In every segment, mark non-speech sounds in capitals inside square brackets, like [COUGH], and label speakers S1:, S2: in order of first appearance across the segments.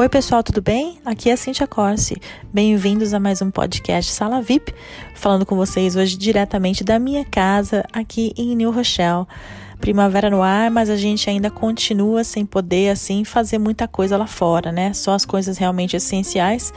S1: Oi, pessoal, tudo bem? Aqui é a Cintia Corsi. Bem-vindos a mais um podcast Sala VIP, falando com vocês hoje diretamente da minha casa aqui em New Rochelle. Primavera no ar, mas a gente ainda continua sem poder assim fazer muita coisa lá fora, né? Só as coisas realmente essenciais.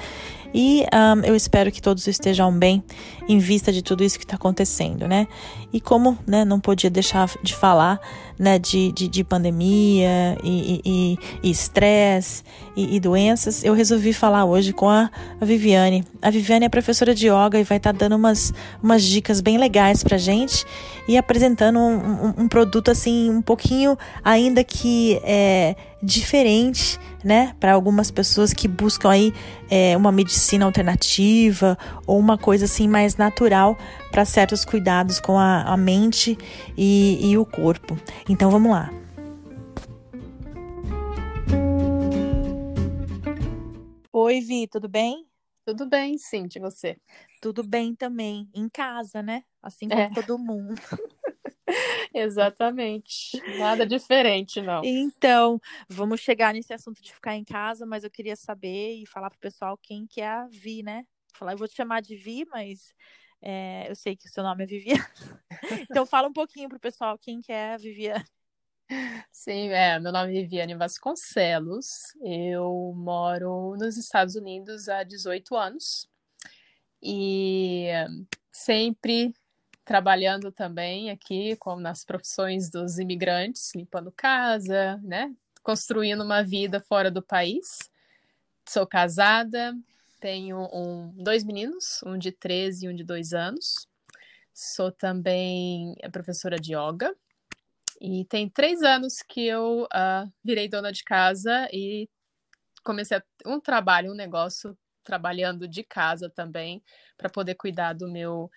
S1: E um, eu espero que todos estejam bem em vista de tudo isso que está acontecendo, né? E como né, não podia deixar de falar né, de, de, de pandemia e estresse e, e, e, doenças, eu resolvi falar hoje com a, a, Viviane. A Viviane é professora de yoga e vai estar tá dando umas, umas dicas bem legais pra gente e apresentando um, um, um produto assim, um pouquinho ainda que é diferente né, para algumas pessoas que buscam aí é, uma medicina alternativa ou uma coisa assim mais natural para certos cuidados com a, a mente e, e o corpo. Então vamos lá. Oi, Vi, tudo bem?
S2: Tudo bem, sim, de você.
S1: Tudo bem também, em casa, né? Assim como é. todo mundo. [LAUGHS]
S2: Exatamente. Nada diferente, não.
S1: Então, vamos chegar nesse assunto de ficar em casa, mas eu queria saber e falar pro pessoal quem que é a Vi, né? Falar, eu vou te chamar de Vi, mas é, eu sei que o seu nome é Viviane. [LAUGHS] então, fala um pouquinho pro pessoal quem que é a Viviane.
S2: Sim, é, meu nome é Viviane Vasconcelos. Eu moro nos Estados Unidos há 18 anos. E sempre trabalhando também aqui como nas profissões dos imigrantes, limpando casa, né? Construindo uma vida fora do país. Sou casada, tenho um, dois meninos, um de 13 e um de 2 anos. Sou também professora de yoga. E tem três anos que eu uh, virei dona de casa e comecei um trabalho, um negócio trabalhando de casa também, para poder cuidar do meu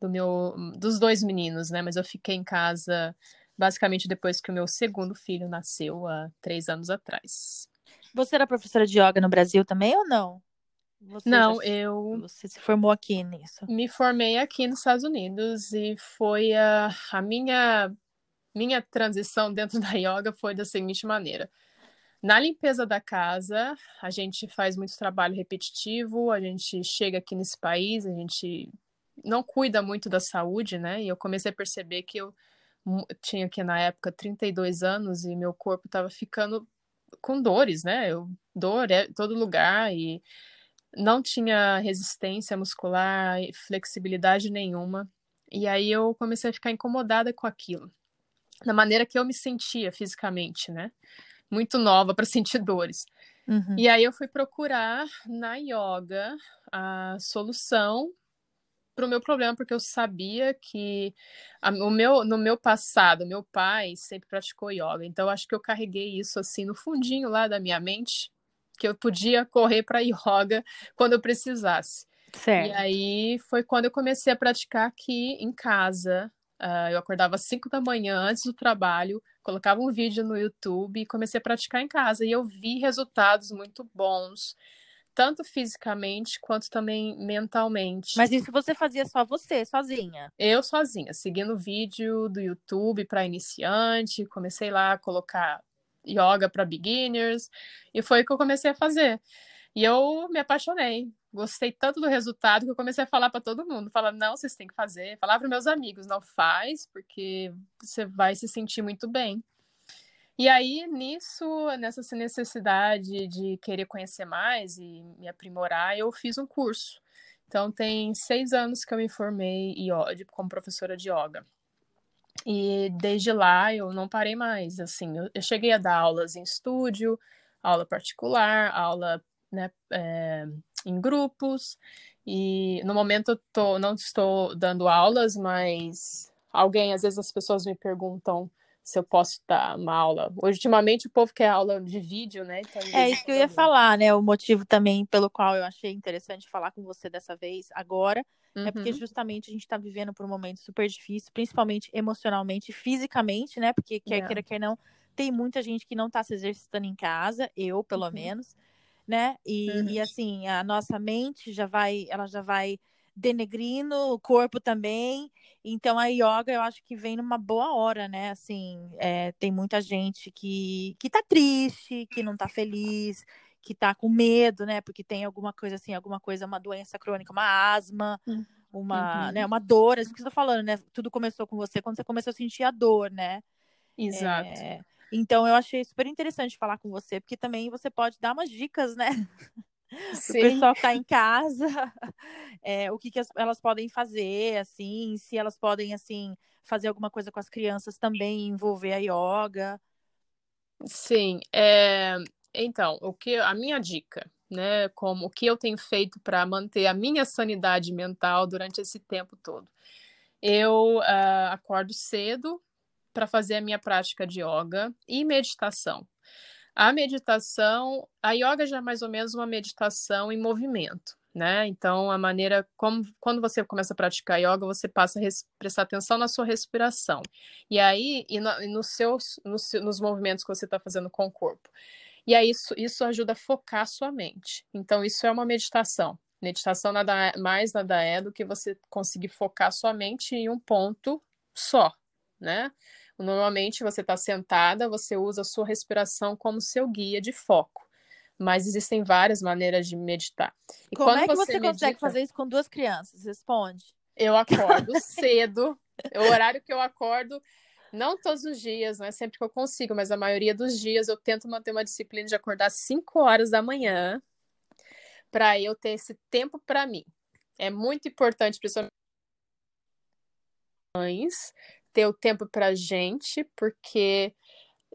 S2: do meu, dos dois meninos, né? Mas eu fiquei em casa basicamente depois que o meu segundo filho nasceu há três anos atrás.
S1: Você era professora de yoga no Brasil também ou não?
S2: Você não, já... eu.
S1: Você se formou aqui nisso?
S2: Me formei aqui nos Estados Unidos e foi a, a minha minha transição dentro [LAUGHS] da yoga foi da seguinte maneira. Na limpeza da casa, a gente faz muito trabalho repetitivo, a gente chega aqui nesse país, a gente não cuida muito da saúde, né? E eu comecei a perceber que eu tinha aqui na época 32 anos e meu corpo estava ficando com dores, né? Eu dor é todo lugar e não tinha resistência muscular, flexibilidade nenhuma. E aí eu comecei a ficar incomodada com aquilo. Da maneira que eu me sentia fisicamente, né? Muito nova para [LAUGHS] sentir dores. Uhum. E aí eu fui procurar na yoga a solução para o meu problema, porque eu sabia que a, o meu, no meu passado, meu pai sempre praticou yoga, então acho que eu carreguei isso assim no fundinho lá da minha mente, que eu podia correr para yoga quando eu precisasse. Certo. E aí foi quando eu comecei a praticar aqui em casa. Uh, eu acordava às 5 da manhã antes do trabalho, colocava um vídeo no YouTube e comecei a praticar em casa. E eu vi resultados muito bons tanto fisicamente quanto também mentalmente.
S1: Mas isso você fazia só você, sozinha?
S2: Eu sozinha, seguindo vídeo do YouTube para iniciante, comecei lá a colocar yoga para beginners e foi o que eu comecei a fazer. E eu me apaixonei. Gostei tanto do resultado que eu comecei a falar para todo mundo. Falar, não, vocês têm que fazer. Falar para meus amigos, não faz, porque você vai se sentir muito bem. E aí, nisso, nessa necessidade de querer conhecer mais e me aprimorar, eu fiz um curso. Então, tem seis anos que eu me formei como professora de yoga. E desde lá eu não parei mais. Assim, eu, eu cheguei a dar aulas em estúdio, aula particular, aula né, é, em grupos. E no momento eu tô, não estou dando aulas, mas alguém, às vezes as pessoas me perguntam se eu posso dar uma aula. Hoje, ultimamente, o povo quer aula de vídeo, né?
S1: Então, é isso que eu ia falar, né? O motivo também pelo qual eu achei interessante falar com você dessa vez, agora, uhum. é porque uhum. justamente a gente está vivendo por um momento super difícil, principalmente emocionalmente, fisicamente, né? Porque quer yeah. queira, quer não, tem muita gente que não está se exercitando em casa, eu, pelo uhum. menos, né? E, uhum. e assim, a nossa mente já vai, ela já vai denegrindo o corpo também. Então a yoga eu acho que vem numa boa hora, né? Assim, é, tem muita gente que, que tá triste, que não tá feliz, que tá com medo, né? Porque tem alguma coisa assim, alguma coisa, uma doença crônica, uma asma, uma, uhum. né, uma dor, assim que você tá falando, né? Tudo começou com você quando você começou a sentir a dor, né?
S2: Exato. É,
S1: então eu achei super interessante falar com você, porque também você pode dar umas dicas, né? [LAUGHS] [LAUGHS] o pessoal que tá em casa, é, [LAUGHS] o que, que elas podem fazer, assim, se elas podem, assim, fazer alguma coisa com as crianças também, envolver a yoga.
S2: Sim, é... então, o que a minha dica, né, como o que eu tenho feito para manter a minha sanidade mental durante esse tempo todo. Eu uh, acordo cedo para fazer a minha prática de yoga e meditação. A meditação, a yoga já é mais ou menos uma meditação em movimento, né? Então, a maneira como quando você começa a praticar yoga, você passa a prestar atenção na sua respiração. E aí, e, no, e nos seus nos, nos movimentos que você está fazendo com o corpo. E aí, isso, isso ajuda a focar a sua mente. Então, isso é uma meditação. Meditação nada mais nada é do que você conseguir focar sua mente em um ponto só, né? Normalmente você está sentada, você usa a sua respiração como seu guia de foco. Mas existem várias maneiras de meditar.
S1: E como é que você, você medita, consegue fazer isso com duas crianças? Responde.
S2: Eu acordo [LAUGHS] cedo. É o horário que eu acordo, não todos os dias, não é sempre que eu consigo, mas a maioria dos dias eu tento manter uma disciplina de acordar às 5 horas da manhã para eu ter esse tempo para mim. É muito importante, principalmente ter o tempo pra gente, porque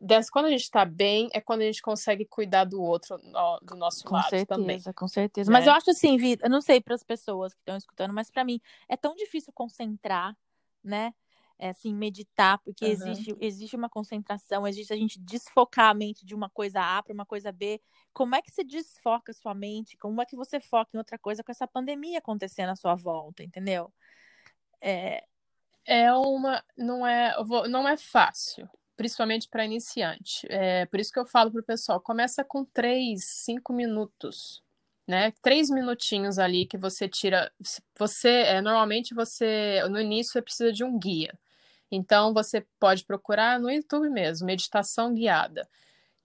S2: dessa, quando a gente tá bem, é quando a gente consegue cuidar do outro, do nosso
S1: com
S2: lado
S1: certeza,
S2: também.
S1: Com certeza, Mas né? eu acho assim, Vida, eu não sei para as pessoas que estão escutando, mas para mim é tão difícil concentrar, né? É, assim, meditar, porque uhum. existe, existe uma concentração, existe a gente desfocar a mente de uma coisa A para uma coisa B. Como é que você desfoca a sua mente? Como é que você foca em outra coisa com essa pandemia acontecendo à sua volta, entendeu?
S2: É, é uma não é não é fácil principalmente para iniciante. É por isso que eu falo para o pessoal começa com três cinco minutos né? Três minutinhos ali que você tira você é, normalmente você no início você precisa de um guia. Então você pode procurar no YouTube mesmo meditação guiada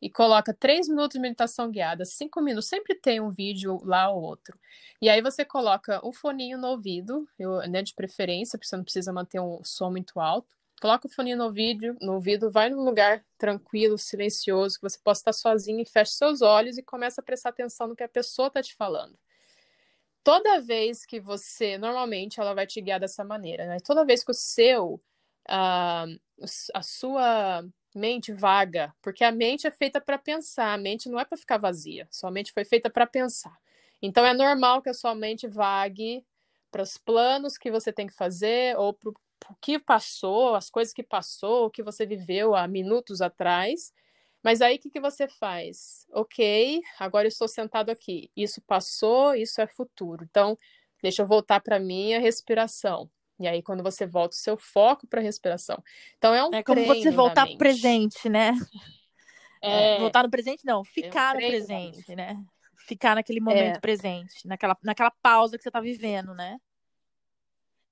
S2: e coloca três minutos de meditação guiada, cinco minutos, sempre tem um vídeo lá ou outro. E aí você coloca um foninho no ouvido, eu, né, de preferência, porque você não precisa manter um som muito alto. Coloca o foninho no vídeo, no ouvido, vai num lugar tranquilo, silencioso, que você possa estar sozinho e feche seus olhos e começa a prestar atenção no que a pessoa está te falando. Toda vez que você, normalmente ela vai te guiar dessa maneira, né? Toda vez que o seu, uh, a sua mente vaga, porque a mente é feita para pensar, a mente não é para ficar vazia, sua mente foi feita para pensar. Então é normal que a sua mente vague para os planos que você tem que fazer ou para o que passou, as coisas que passou, o que você viveu há minutos atrás. Mas aí o que, que você faz? Ok, agora eu estou sentado aqui. Isso passou, isso é futuro. Então, deixa eu voltar para minha respiração. E aí, quando você volta o seu foco para a respiração. Então, é um
S1: É como você voltar pro presente, né? [LAUGHS]
S2: É...
S1: é... voltar no presente, não. Ficar é um no presente, né? Ficar naquele momento é. presente, naquela, naquela pausa que você está vivendo, né?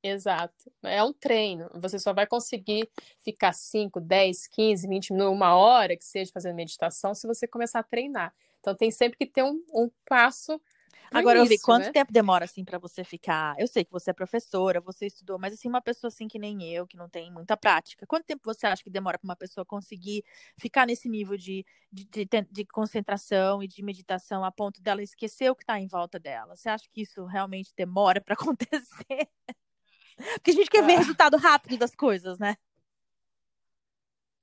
S2: Exato. É um treino. Você só vai conseguir ficar 5, 10, 15, 20 minutos, uma hora que seja fazendo meditação se você começar a treinar. Então tem sempre que ter um, um passo
S1: Agora,
S2: início,
S1: eu vi, quanto
S2: né?
S1: tempo demora, assim, para você ficar? Eu sei que você é professora, você estudou, mas, assim, uma pessoa, assim, que nem eu, que não tem muita prática, quanto tempo você acha que demora para uma pessoa conseguir ficar nesse nível de, de, de, de, concentração e de meditação a ponto dela esquecer o que está em volta dela? Você acha que isso realmente demora para [LAUGHS] acontecer? Porque a gente quer ver ah. resultado rápido das coisas, né?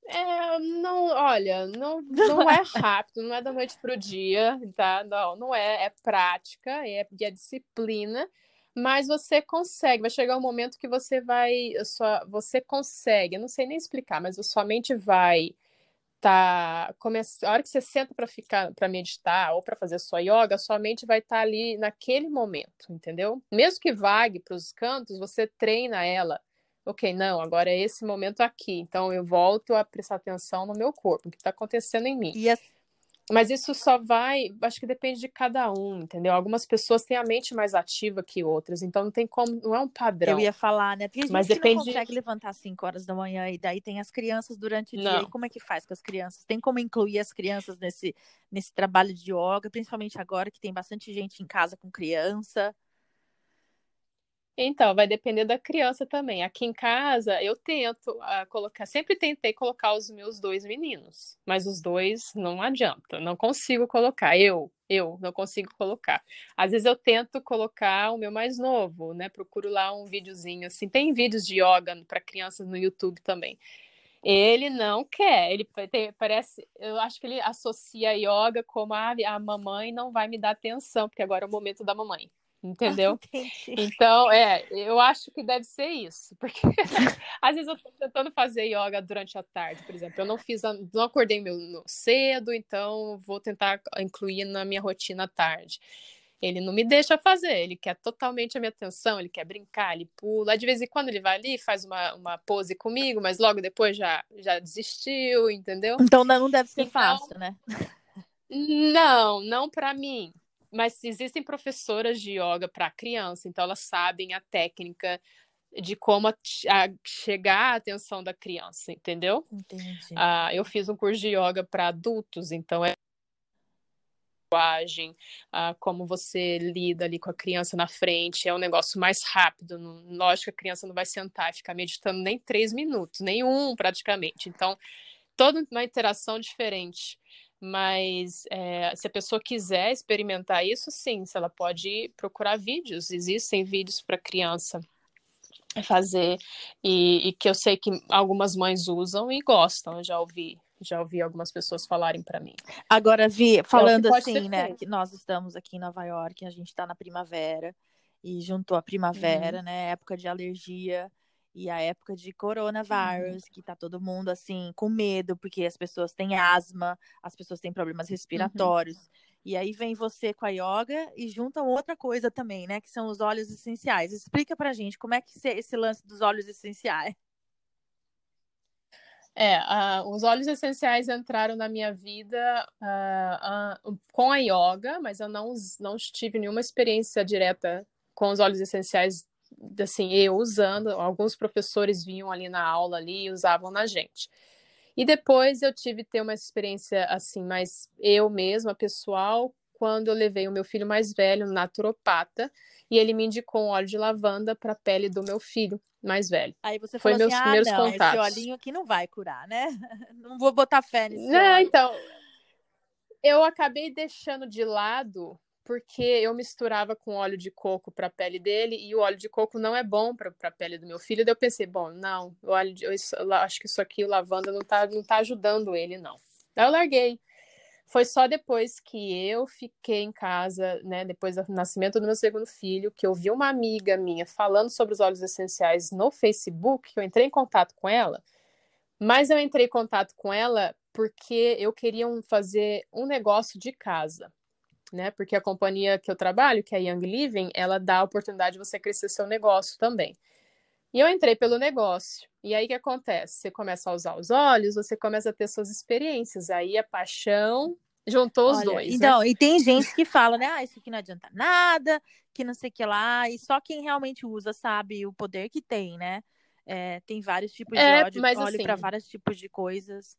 S2: É, não, olha, não, [LAUGHS] não é rápido, não é da noite para o dia, tá? Não, não é, é prática, é, é disciplina, mas você consegue, vai chegar um momento que você vai, sua, você consegue, eu não sei nem explicar, mas a sua mente vai tá começa a hora que você senta para ficar para meditar ou para fazer sua yoga, sua mente vai estar tá ali naquele momento, entendeu? Mesmo que vague para os cantos, você treina ela ok, não, agora é esse momento aqui. Então eu volto a prestar atenção no meu corpo, o que está acontecendo em mim.
S1: E,
S2: Mas isso só vai, acho que depende de cada um, entendeu? Algumas pessoas têm a mente mais ativa que outras, então não tem como, não é um padrão.
S1: Eu ia falar, né? Porque a gente Mas depende... não consegue levantar 5 horas da manhã e daí tem as crianças durante o não. dia. E como é que faz com as crianças? Tem como incluir as crianças nesse, nesse trabalho de yoga, principalmente agora que tem bastante gente em casa com criança?
S2: Então, vai depender da criança também. Aqui em casa, eu tento uh, colocar, sempre tentei colocar os meus dois meninos, mas os dois não adianta, não consigo colocar. Eu, eu não consigo colocar. Às vezes eu tento colocar o meu mais novo, né? Procuro lá um videozinho assim. Tem vídeos de yoga para crianças no YouTube também. Ele não quer, ele tem, parece, eu acho que ele associa a yoga como a, a mamãe não vai me dar atenção, porque agora é o momento da mamãe. [LAUGHS] Entendeu? Então, é, eu acho que deve ser isso. Porque [LAUGHS] às vezes eu tô tentando fazer yoga durante a tarde, por exemplo. Eu não fiz, não acordei meu cedo, então vou tentar incluir na minha rotina à tarde. Ele não me deixa fazer, ele quer totalmente a minha atenção, ele quer brincar, ele pula. De vez em quando ele vai ali, faz uma, uma pose comigo, mas logo depois já, já desistiu, entendeu?
S1: Então não deve ser então, fácil, né?
S2: Não, não para mim mas existem professoras de yoga para criança, então elas sabem a técnica de como a, a chegar à atenção da criança, entendeu?
S1: Entendi.
S2: Uh, eu fiz um curso de yoga para adultos, então é linguagem, uh, como você lida ali com a criança na frente, é um negócio mais rápido. Não, lógico que a criança não vai sentar e ficar meditando nem três minutos, nenhum praticamente. Então, toda uma interação diferente. Mas é, se a pessoa quiser experimentar isso, sim, se ela pode procurar vídeos, existem vídeos para criança fazer e, e, que eu sei que algumas mães usam e gostam, eu já ouvi. Já ouvi algumas pessoas falarem para mim.
S1: Agora, Vi, falando é assim, né? Que nós estamos aqui em Nova York, a gente está na primavera e juntou a primavera, uhum. né? Época de alergia e a época de coronavírus, uhum. que tá todo mundo assim com medo, porque as pessoas têm asma, as pessoas têm problemas uhum. respiratórios. Uhum. E aí vem você com a yoga e juntam outra coisa também, né, que são os óleos essenciais. Explica pra gente como é que esse lance dos óleos essenciais.
S2: É, uh, os óleos essenciais entraram na minha vida uh, uh, com a yoga, mas eu não, não tive nenhuma experiência direta com os óleos essenciais assim, eu usando, alguns professores vinham ali na aula ali e usavam na gente. E depois eu tive ter uma experiência assim, mais eu mesma, pessoal, quando eu levei o meu filho mais velho, naturopata, e ele me indicou um óleo de lavanda para a pele do meu filho mais velho.
S1: Aí você Foi meus assim, primeiros ah, não, contatos. Esse olhinho aqui não vai curar, né? [LAUGHS] Não vou botar fé nesse.
S2: Não, então eu acabei deixando de lado porque eu misturava com óleo de coco para a pele dele e o óleo de coco não é bom para a pele do meu filho. Daí eu pensei, bom, não, o óleo de, eu, eu acho que isso aqui, o lavanda, não tá, não tá ajudando ele, não. Daí eu larguei. Foi só depois que eu fiquei em casa, né, depois do nascimento do meu segundo filho, que eu vi uma amiga minha falando sobre os óleos essenciais no Facebook, que eu entrei em contato com ela, mas eu entrei em contato com ela porque eu queria fazer um negócio de casa né? Porque a companhia que eu trabalho, que é a Young Living, ela dá a oportunidade de você crescer seu negócio também. E eu entrei pelo negócio. E aí o que acontece? Você começa a usar os olhos, você começa a ter suas experiências. Aí a paixão juntou os Olha, dois.
S1: Né? Então, né? e tem gente que fala, né? Ah, isso aqui não adianta nada, que não sei o que lá. E só quem realmente usa sabe o poder que tem, né? É, tem vários tipos de é, mas, óleo assim, para vários tipos de coisas.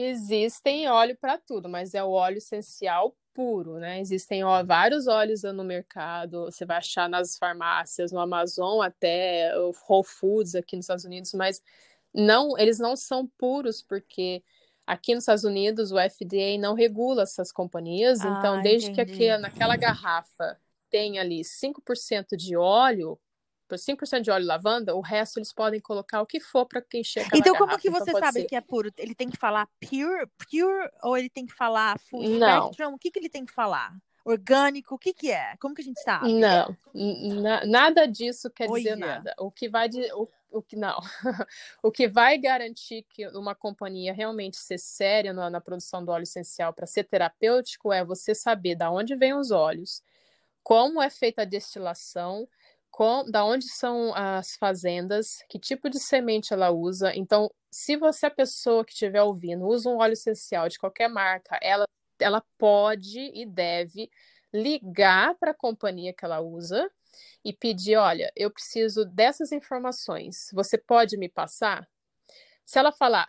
S2: Existem óleo para tudo, mas é o óleo essencial puro, né? Existem ó, vários óleos no mercado, você vai achar nas farmácias, no Amazon, até o Whole Foods aqui nos Estados Unidos, mas não, eles não são puros porque aqui nos Estados Unidos o FDA não regula essas companhias, então, ah, então desde entendi. que aqui, naquela garrafa tem ali 5% de óleo, 5% de óleo lavanda, o resto eles podem colocar o que for para encher aquela
S1: Então,
S2: garrafa.
S1: como que você então, sabe ser... que é puro? Ele tem que falar pure, pure ou ele tem que falar full Não. spectrum? O que, que ele tem que falar? Orgânico, o que que é? Como que a gente sabe?
S2: Não, na, nada disso quer dizer nada. O que vai de, o, o que não, [LAUGHS] o que vai garantir que uma companhia realmente ser séria na, na produção do óleo essencial para ser terapêutico é você saber de onde vêm os óleos, como é feita a destilação, com, da onde são as fazendas, que tipo de semente ela usa. Então, se você, a pessoa que estiver ouvindo, usa um óleo essencial de qualquer marca, ela, ela pode e deve ligar para a companhia que ela usa e pedir: olha, eu preciso dessas informações, você pode me passar? Se ela falar,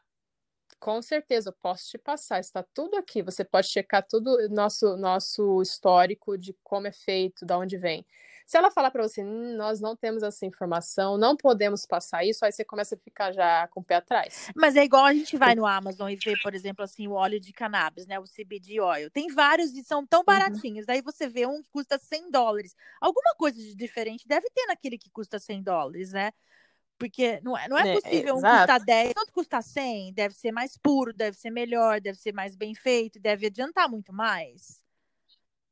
S2: com certeza eu posso te passar, está tudo aqui, você pode checar tudo nosso nosso histórico de como é feito, de onde vem. Se ela falar para você, hum, nós não temos essa informação, não podemos passar isso, aí você começa a ficar já com o pé atrás.
S1: Mas é igual a gente vai no Amazon e vê, por exemplo, assim, o óleo de cannabis, né? O CBD oil. Tem vários e são tão uhum. baratinhos. Uhum. Daí você vê um que custa 100 dólares. Alguma coisa de diferente deve ter naquele que custa 100 dólares, né? Porque não é, não é, é possível é, um custar 10, outro custar 100. Deve ser mais puro, deve ser melhor, deve ser mais bem feito, deve adiantar muito mais.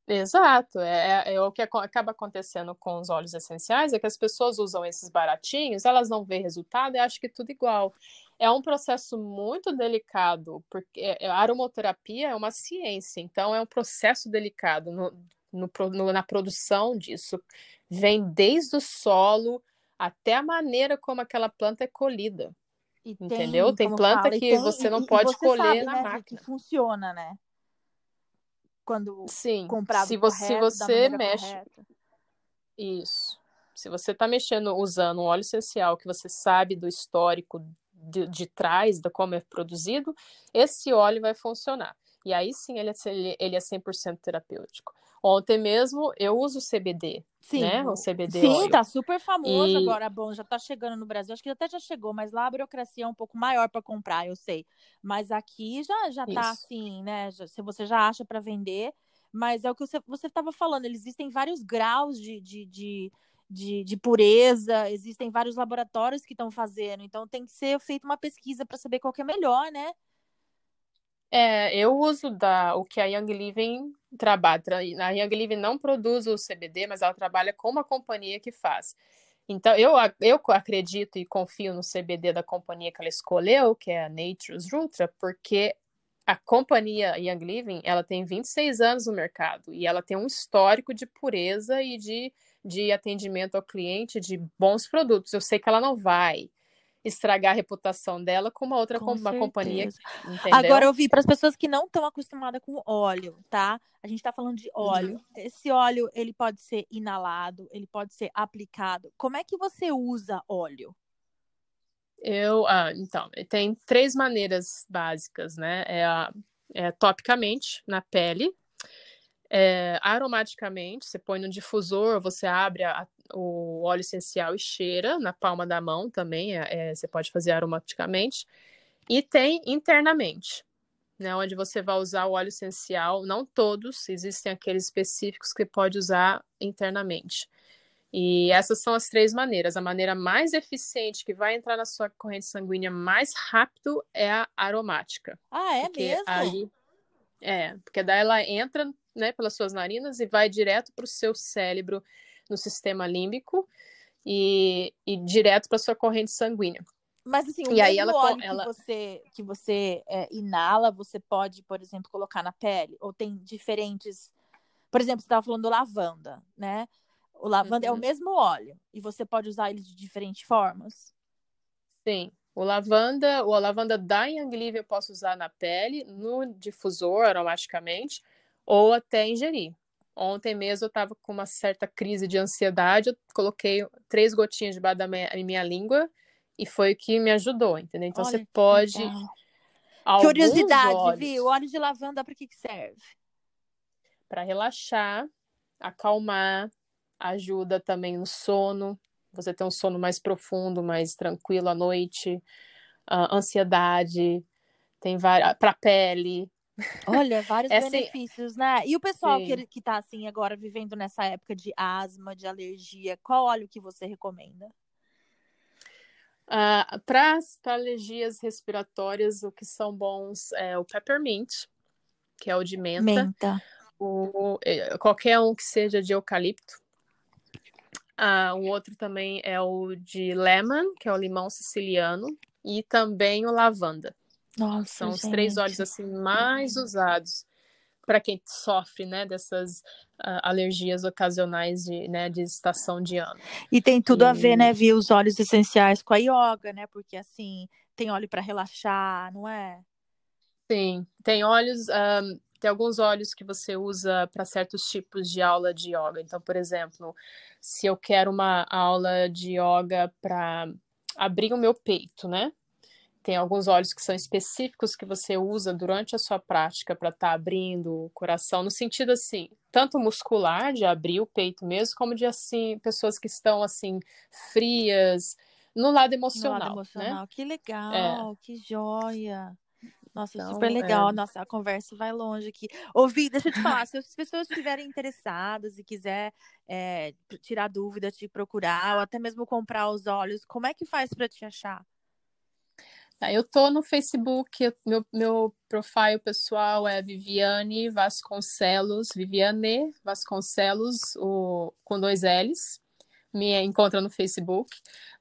S2: Exato, é, é, é, o que acaba acontecendo com os óleos essenciais é que as pessoas usam esses baratinhos, elas não veem resultado e acham que tudo igual. É um processo muito delicado, porque é, é, a aromoterapia é uma ciência, então é um processo delicado no, no, no, na produção disso. Vem desde o solo até a maneira como aquela planta é colhida. E entendeu? Tem, tem planta fala, que tem, você não pode colher sabe, na né, máquina.
S1: Que funciona, né? Quando
S2: Sim,
S1: comprado
S2: se você, correto,
S1: se você
S2: mexe.
S1: Correta.
S2: Isso. Se você está mexendo usando um óleo essencial que você sabe do histórico de, de trás, da como é produzido, esse óleo vai funcionar. E aí sim ele é, ele é 100% terapêutico. Ontem mesmo eu uso CBD, Sim. né? O CBD
S1: Sim, oil. tá super famoso e... agora. Bom, já tá chegando no Brasil. Acho que até já chegou, mas lá a burocracia é um pouco maior para comprar, eu sei. Mas aqui já já tá assim, né? Se você já acha para vender, mas é o que você você estava falando. Existem vários graus de, de, de de, de, pureza, existem vários laboratórios que estão fazendo, então tem que ser feita uma pesquisa para saber qual é melhor, né?
S2: É, eu uso da, o que a Young Living trabalha. A Young Living não produz o CBD, mas ela trabalha com uma companhia que faz. Então, eu, eu acredito e confio no CBD da companhia que ela escolheu, que é a Nature's Ultra, porque a companhia Young Living, ela tem 26 anos no mercado e ela tem um histórico de pureza e de, de atendimento ao cliente de bons produtos. Eu sei que ela não vai estragar a reputação dela com uma outra com uma companhia. Entendeu?
S1: Agora eu vi para as pessoas que não estão acostumadas com óleo, tá? A gente está falando de óleo. Uhum. Esse óleo ele pode ser inalado, ele pode ser aplicado. Como é que você usa óleo?
S2: Eu, ah, então, tem três maneiras básicas, né? É, é topicamente na pele, é, aromaticamente, você põe no difusor, você abre a, o óleo essencial e cheira na palma da mão também, é, é, você pode fazer aromaticamente. E tem internamente, né, onde você vai usar o óleo essencial, não todos, existem aqueles específicos que pode usar internamente. E essas são as três maneiras. A maneira mais eficiente que vai entrar na sua corrente sanguínea mais rápido é a aromática.
S1: Ah, é mesmo?
S2: Aí, é, porque daí ela entra né, pelas suas narinas e vai direto para o seu cérebro no sistema límbico e, e direto para sua corrente sanguínea.
S1: Mas assim, o e aí ela, óleo ela... que você, que você é, inala, você pode, por exemplo, colocar na pele? Ou tem diferentes. Por exemplo, você estava falando lavanda, né? O lavanda uhum. é o uhum. mesmo óleo e você pode usar ele de diferentes formas.
S2: Sim. O lavanda, o lavanda da Young eu posso usar na pele, no difusor aromaticamente, ou até ingerir. Ontem mesmo eu estava com uma certa crise de ansiedade, eu coloquei três gotinhas debaixo da minha, minha língua e foi o que me ajudou, entendeu? Então Olha, você pode.
S1: Curiosidade, óleos, Vi, o óleo de lavanda para que, que serve?
S2: Para relaxar, acalmar, ajuda também no sono. Você tem um sono mais profundo, mais tranquilo à noite, uh, ansiedade, tem várias para pele,
S1: Olha, vários é, benefícios, né? E o pessoal que, que tá assim agora vivendo nessa época de asma, de alergia, qual óleo que você recomenda?
S2: Uh, Para alergias respiratórias, o que são bons é o peppermint, que é o de menta.
S1: Menta.
S2: O, é, qualquer um que seja de eucalipto. Uh, um outro também é o de lemon, que é o limão siciliano. E também o lavanda.
S1: Nossa,
S2: São
S1: gente.
S2: os três óleos assim mais usados. para quem sofre, né, dessas uh, alergias ocasionais de, né, de estação de ano.
S1: E tem tudo e... a ver, né, Vi, os óleos essenciais com a yoga, né? Porque assim, tem óleo para relaxar, não é?
S2: Sim, tem óleos, um, tem alguns óleos que você usa para certos tipos de aula de yoga. Então, por exemplo, se eu quero uma aula de yoga para abrir o meu peito, né? Tem alguns óleos que são específicos que você usa durante a sua prática para estar tá abrindo o coração, no sentido assim, tanto muscular, de abrir o peito mesmo, como de assim, pessoas que estão assim, frias, no lado emocional. No lado emocional. Né?
S1: Que legal, é. que joia. Nossa, então, super legal. É... Nossa, a conversa vai longe aqui. Ouvi, deixa eu te falar, se as pessoas estiverem interessadas e quiser é, tirar dúvida, te procurar, ou até mesmo comprar os olhos, como é que faz para te achar?
S2: Tá, eu tô no Facebook, meu, meu profile pessoal é Viviane Vasconcelos, Viviane Vasconcelos, o, com dois L's. Me encontra no Facebook.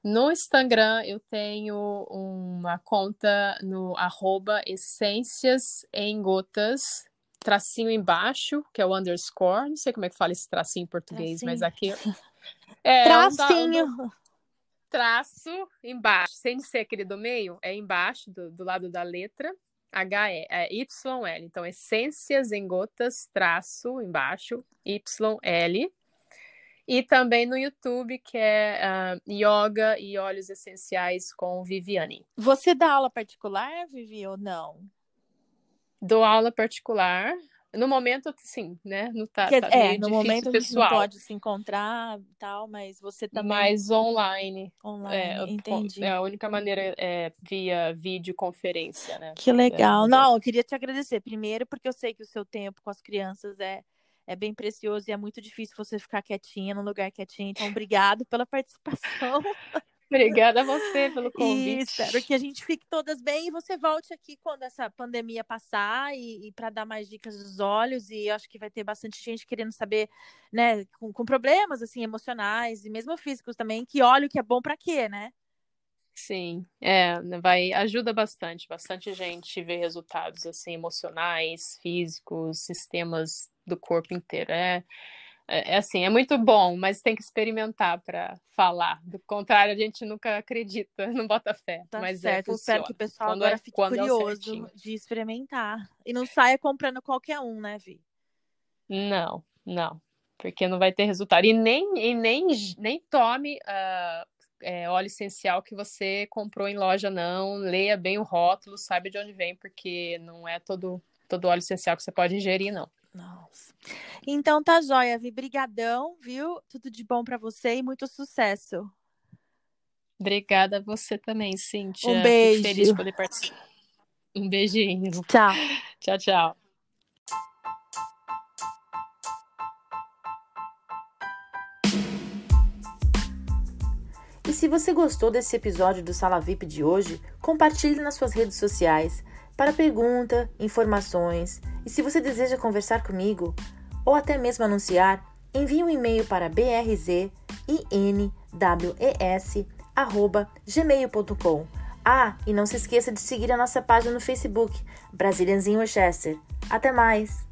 S2: No Instagram, eu tenho uma conta no arroba essências em gotas, tracinho embaixo, que é o underscore. Não sei como é que fala esse tracinho em português, tracinho. mas aqui. [LAUGHS]
S1: É, tracinho!
S2: Um, um, traço embaixo, sem ser aquele do meio, é embaixo, do, do lado da letra, H-E, é Y-L. Então, essências em gotas, traço embaixo, Y-L. E também no YouTube, que é uh, Yoga e Óleos Essenciais com Viviane.
S1: Você dá aula particular, Vivi, ou não?
S2: Dou aula particular. No momento, sim, né? No, tá,
S1: Quer, tá é, no momento pessoal. a gente não pode se encontrar tal, mas você também.
S2: Mais online.
S1: Online, é, entendi. É,
S2: a única maneira é via videoconferência, né?
S1: Que legal. É, não, eu queria te agradecer primeiro, porque eu sei que o seu tempo com as crianças é, é bem precioso e é muito difícil você ficar quietinha num lugar quietinho. Então, obrigado pela [LAUGHS] participação.
S2: Obrigada a você pelo convite.
S1: E espero que a gente fique todas bem e você volte aqui quando essa pandemia passar e, e para dar mais dicas dos olhos. E acho que vai ter bastante gente querendo saber, né, com, com problemas assim emocionais e mesmo físicos também, que óleo que é bom para quê, né?
S2: Sim, é, vai ajuda bastante, bastante gente vê resultados assim emocionais, físicos, sistemas do corpo inteiro. É, é, é, assim, é muito bom, mas tem que experimentar para falar. Do contrário, a gente nunca acredita, [LAUGHS] não bota fé.
S1: Tá
S2: mas
S1: é, certo, é, espero que o pessoal quando agora é, fique curioso de experimentar. E não saia comprando qualquer um, né, Vi?
S2: Não, não. Porque não vai ter resultado. E nem, e nem, nem tome uh, é, óleo essencial que você comprou em loja, não. Leia bem o rótulo, saiba de onde vem, porque não é todo, todo óleo essencial que você pode ingerir, não.
S1: Nossa. Então tá joia, Vi. Brigadão, viu? Tudo de bom para você e muito sucesso.
S2: Obrigada a você também, Cíntia.
S1: Um beijo.
S2: Fico feliz de poder participar. Um beijinho.
S1: Tchau. [LAUGHS]
S2: tchau, tchau.
S1: E se você gostou desse episódio do Sala VIP de hoje, compartilhe nas suas redes sociais para pergunta, informações e se você deseja conversar comigo ou até mesmo anunciar, envie um e-mail para brzинwes@gmail.com. Ah, e não se esqueça de seguir a nossa página no Facebook, Brasilians in. Até mais!